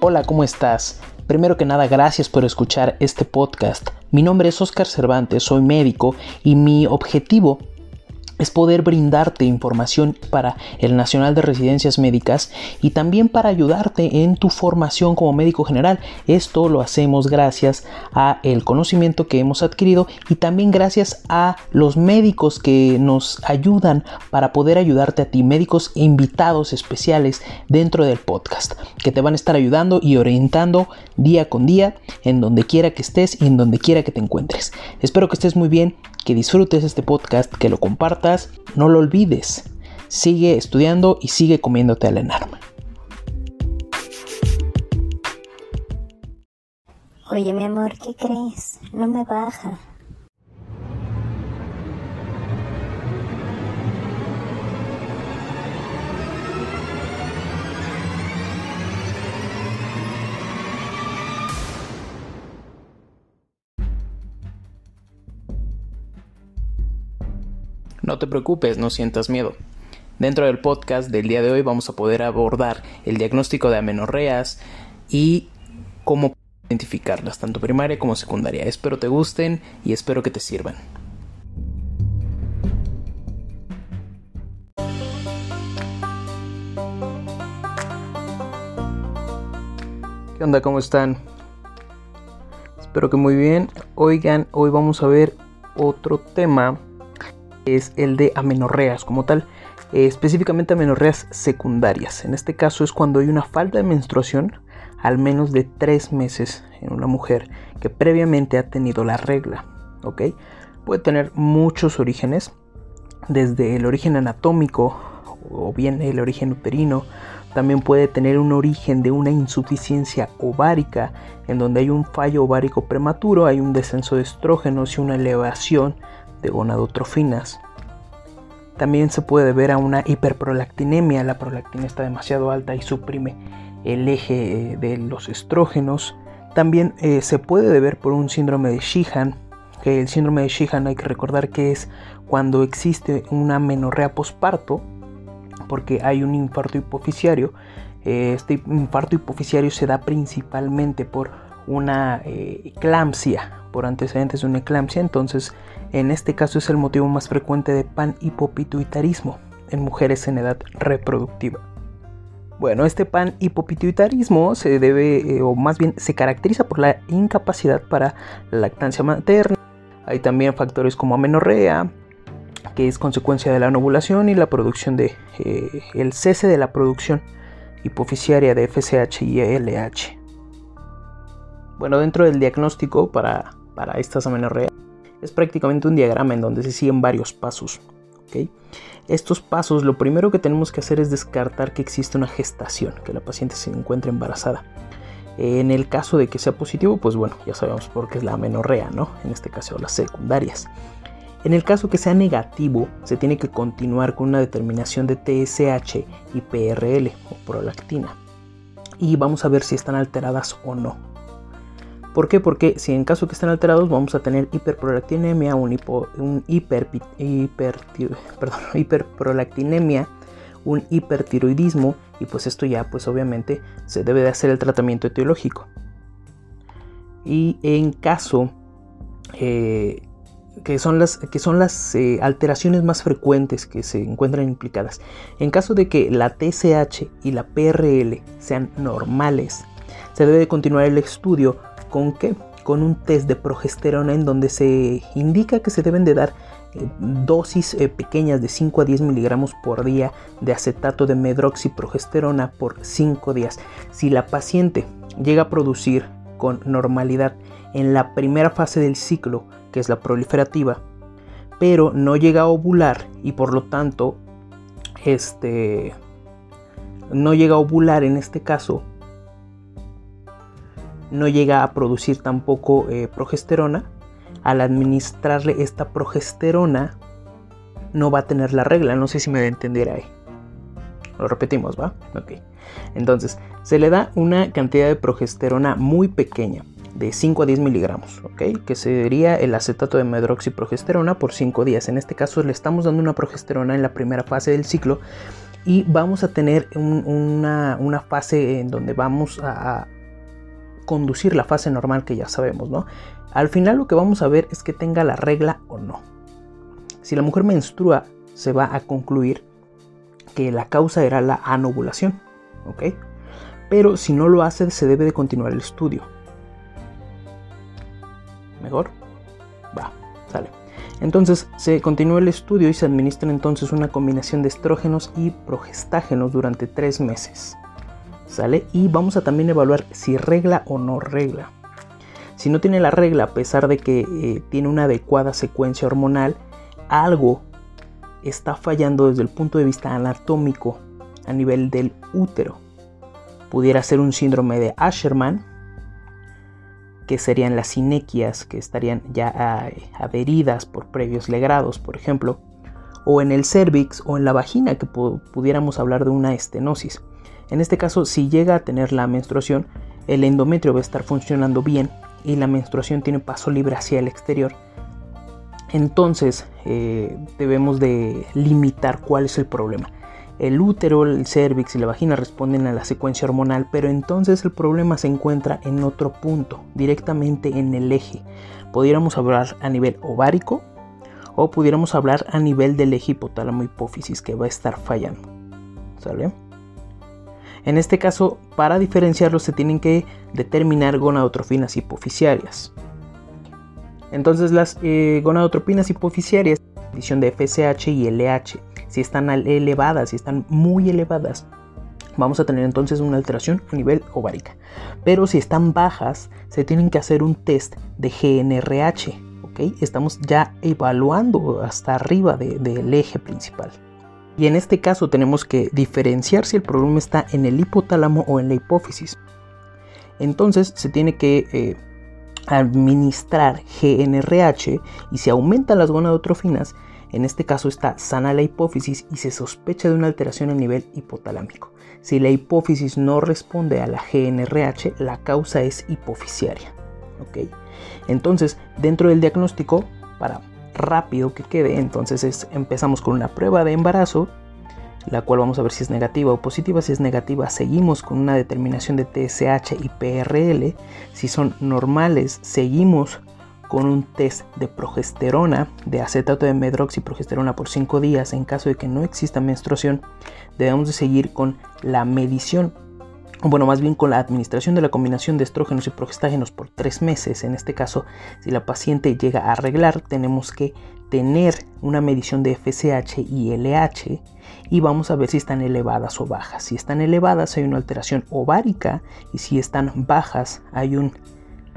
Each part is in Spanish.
Hola, ¿cómo estás? Primero que nada, gracias por escuchar este podcast. Mi nombre es Oscar Cervantes, soy médico y mi objetivo es poder brindarte información para el Nacional de Residencias Médicas y también para ayudarte en tu formación como médico general. Esto lo hacemos gracias a el conocimiento que hemos adquirido y también gracias a los médicos que nos ayudan para poder ayudarte a ti, médicos invitados especiales dentro del podcast, que te van a estar ayudando y orientando día con día en donde quiera que estés y en donde quiera que te encuentres. Espero que estés muy bien que disfrutes este podcast, que lo compartas, no lo olvides. Sigue estudiando y sigue comiéndote al enarma. Oye, mi amor, ¿qué crees? No me baja. No te preocupes, no sientas miedo. Dentro del podcast del día de hoy vamos a poder abordar el diagnóstico de amenorreas y cómo identificarlas, tanto primaria como secundaria. Espero te gusten y espero que te sirvan. ¿Qué onda? ¿Cómo están? Espero que muy bien. Oigan, hoy vamos a ver otro tema es el de amenorreas como tal, eh, específicamente amenorreas secundarias. En este caso es cuando hay una falta de menstruación al menos de tres meses en una mujer que previamente ha tenido la regla. ¿ok? Puede tener muchos orígenes, desde el origen anatómico o bien el origen uterino, también puede tener un origen de una insuficiencia ovárica, en donde hay un fallo ovárico prematuro, hay un descenso de estrógenos y una elevación de gonadotrofinas. También se puede ver a una hiperprolactinemia, la prolactina está demasiado alta y suprime el eje eh, de los estrógenos. También eh, se puede deber por un síndrome de Sheehan, que el síndrome de Sheehan hay que recordar que es cuando existe una menorrea posparto, porque hay un infarto hipoficiario. Eh, este infarto hipoficiario se da principalmente por una eclampsia, por antecedentes de una eclampsia, entonces en este caso es el motivo más frecuente de panhipopituitarismo en mujeres en edad reproductiva. Bueno, este panhipopituitarismo se debe, eh, o más bien se caracteriza por la incapacidad para la lactancia materna. Hay también factores como amenorrea, que es consecuencia de la ovulación y la producción de eh, el cese de la producción hipoficiaria de FSH y LH. Bueno, dentro del diagnóstico para, para estas amenorreas es prácticamente un diagrama en donde se siguen varios pasos. Estos pasos lo primero que tenemos que hacer es descartar que existe una gestación, que la paciente se encuentre embarazada. En el caso de que sea positivo, pues bueno, ya sabemos por qué es la amenorrea, ¿no? En este caso las secundarias. En el caso que sea negativo, se tiene que continuar con una determinación de TSH y PRL o prolactina. Y vamos a ver si están alteradas o no. ¿Por qué? Porque si en caso que estén alterados vamos a tener hiperprolactinemia, un, un hiper, hiper, perdón, hiperprolactinemia, un hipertiroidismo y pues esto ya pues obviamente se debe de hacer el tratamiento etiológico. Y en caso eh, que son las, que son las eh, alteraciones más frecuentes que se encuentran implicadas. En caso de que la TSH y la PRL sean normales, se debe de continuar el estudio con qué? Con un test de progesterona en donde se indica que se deben de dar eh, dosis eh, pequeñas de 5 a 10 miligramos por día de acetato de medroxiprogesterona por 5 días. Si la paciente llega a producir con normalidad en la primera fase del ciclo que es la proliferativa, pero no llega a ovular y por lo tanto este no llega a ovular en este caso no llega a producir tampoco eh, progesterona. Al administrarle esta progesterona no va a tener la regla. No sé si me va a entender ahí. Lo repetimos va ok. Entonces se le da una cantidad de progesterona muy pequeña de 5 a 10 miligramos, ¿ok? Que sería el acetato de medroxiprogesterona por 5 días. En este caso le estamos dando una progesterona en la primera fase del ciclo y vamos a tener una, fase en donde vamos a, conducir la fase normal que ya sabemos, ¿no? Al final lo que vamos a ver es que tenga la regla o no. Si la mujer menstrua, se va a concluir que la causa era la anovulación, ¿ok? Pero si no lo hace, se debe de continuar el estudio. ¿Mejor? Va, sale. Entonces se continúa el estudio y se administra entonces una combinación de estrógenos y progestágenos durante tres meses. ¿Sale? Y vamos a también evaluar si regla o no regla. Si no tiene la regla, a pesar de que eh, tiene una adecuada secuencia hormonal, algo está fallando desde el punto de vista anatómico a nivel del útero. Pudiera ser un síndrome de Asherman, que serían las sinequias que estarían ya ah, adheridas por previos legrados, por ejemplo, o en el cervix o en la vagina, que pudiéramos hablar de una estenosis. En este caso, si llega a tener la menstruación, el endometrio va a estar funcionando bien y la menstruación tiene paso libre hacia el exterior. Entonces eh, debemos de limitar cuál es el problema. El útero, el cervix y la vagina responden a la secuencia hormonal, pero entonces el problema se encuentra en otro punto, directamente en el eje. Pudiéramos hablar a nivel ovárico o pudiéramos hablar a nivel del eje hipotálamo hipófisis que va a estar fallando. ¿Sale? En este caso, para diferenciarlos se tienen que determinar gonadotrofinas hipoficiarias. Entonces las eh, gonadotropinas hipoficiarias, edición de FSH y LH, si están elevadas, si están muy elevadas, vamos a tener entonces una alteración a nivel ovárica. Pero si están bajas, se tienen que hacer un test de GNRH. Estamos ya evaluando hasta arriba del eje principal. Y en este caso tenemos que diferenciar si el problema está en el hipotálamo o en la hipófisis. Entonces se tiene que eh, administrar GNRH y si aumentan las gonadotrofinas, en este caso está sana la hipófisis y se sospecha de una alteración a nivel hipotalámico. Si la hipófisis no responde a la GNRH, la causa es hipofisiaria. ¿ok? Entonces, dentro del diagnóstico, para rápido que quede, entonces empezamos con una prueba de embarazo, la cual vamos a ver si es negativa o positiva. Si es negativa, seguimos con una determinación de TSH y PRL. Si son normales, seguimos con un test de progesterona, de acetato de medroxiprogesterona por 5 días en caso de que no exista menstruación, debemos de seguir con la medición, bueno, más bien con la administración de la combinación de estrógenos y progestágenos por 3 meses. En este caso, si la paciente llega a arreglar, tenemos que tener una medición de FSH y LH y vamos a ver si están elevadas o bajas. Si están elevadas hay una alteración ovárica y si están bajas hay un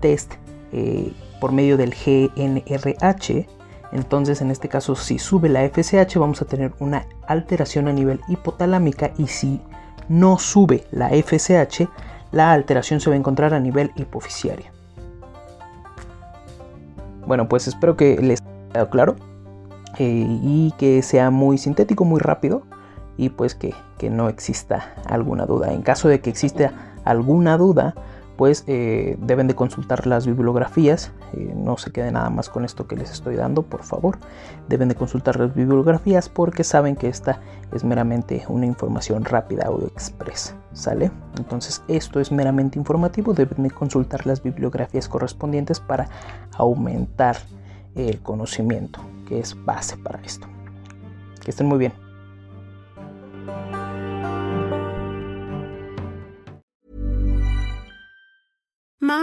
test eh, por medio del GNRH. Entonces en este caso si sube la FSH vamos a tener una alteración a nivel hipotalámica y si no sube la FSH la alteración se va a encontrar a nivel hipofisiaria. Bueno pues espero que les haya quedado claro eh, y que sea muy sintético, muy rápido y pues que, que no exista alguna duda. En caso de que exista alguna duda pues eh, deben de consultar las bibliografías. Eh, no se quede nada más con esto que les estoy dando, por favor. Deben de consultar las bibliografías porque saben que esta es meramente una información rápida o express. ¿Sale? Entonces esto es meramente informativo. Deben de consultar las bibliografías correspondientes para aumentar el conocimiento, que es base para esto. Que estén muy bien.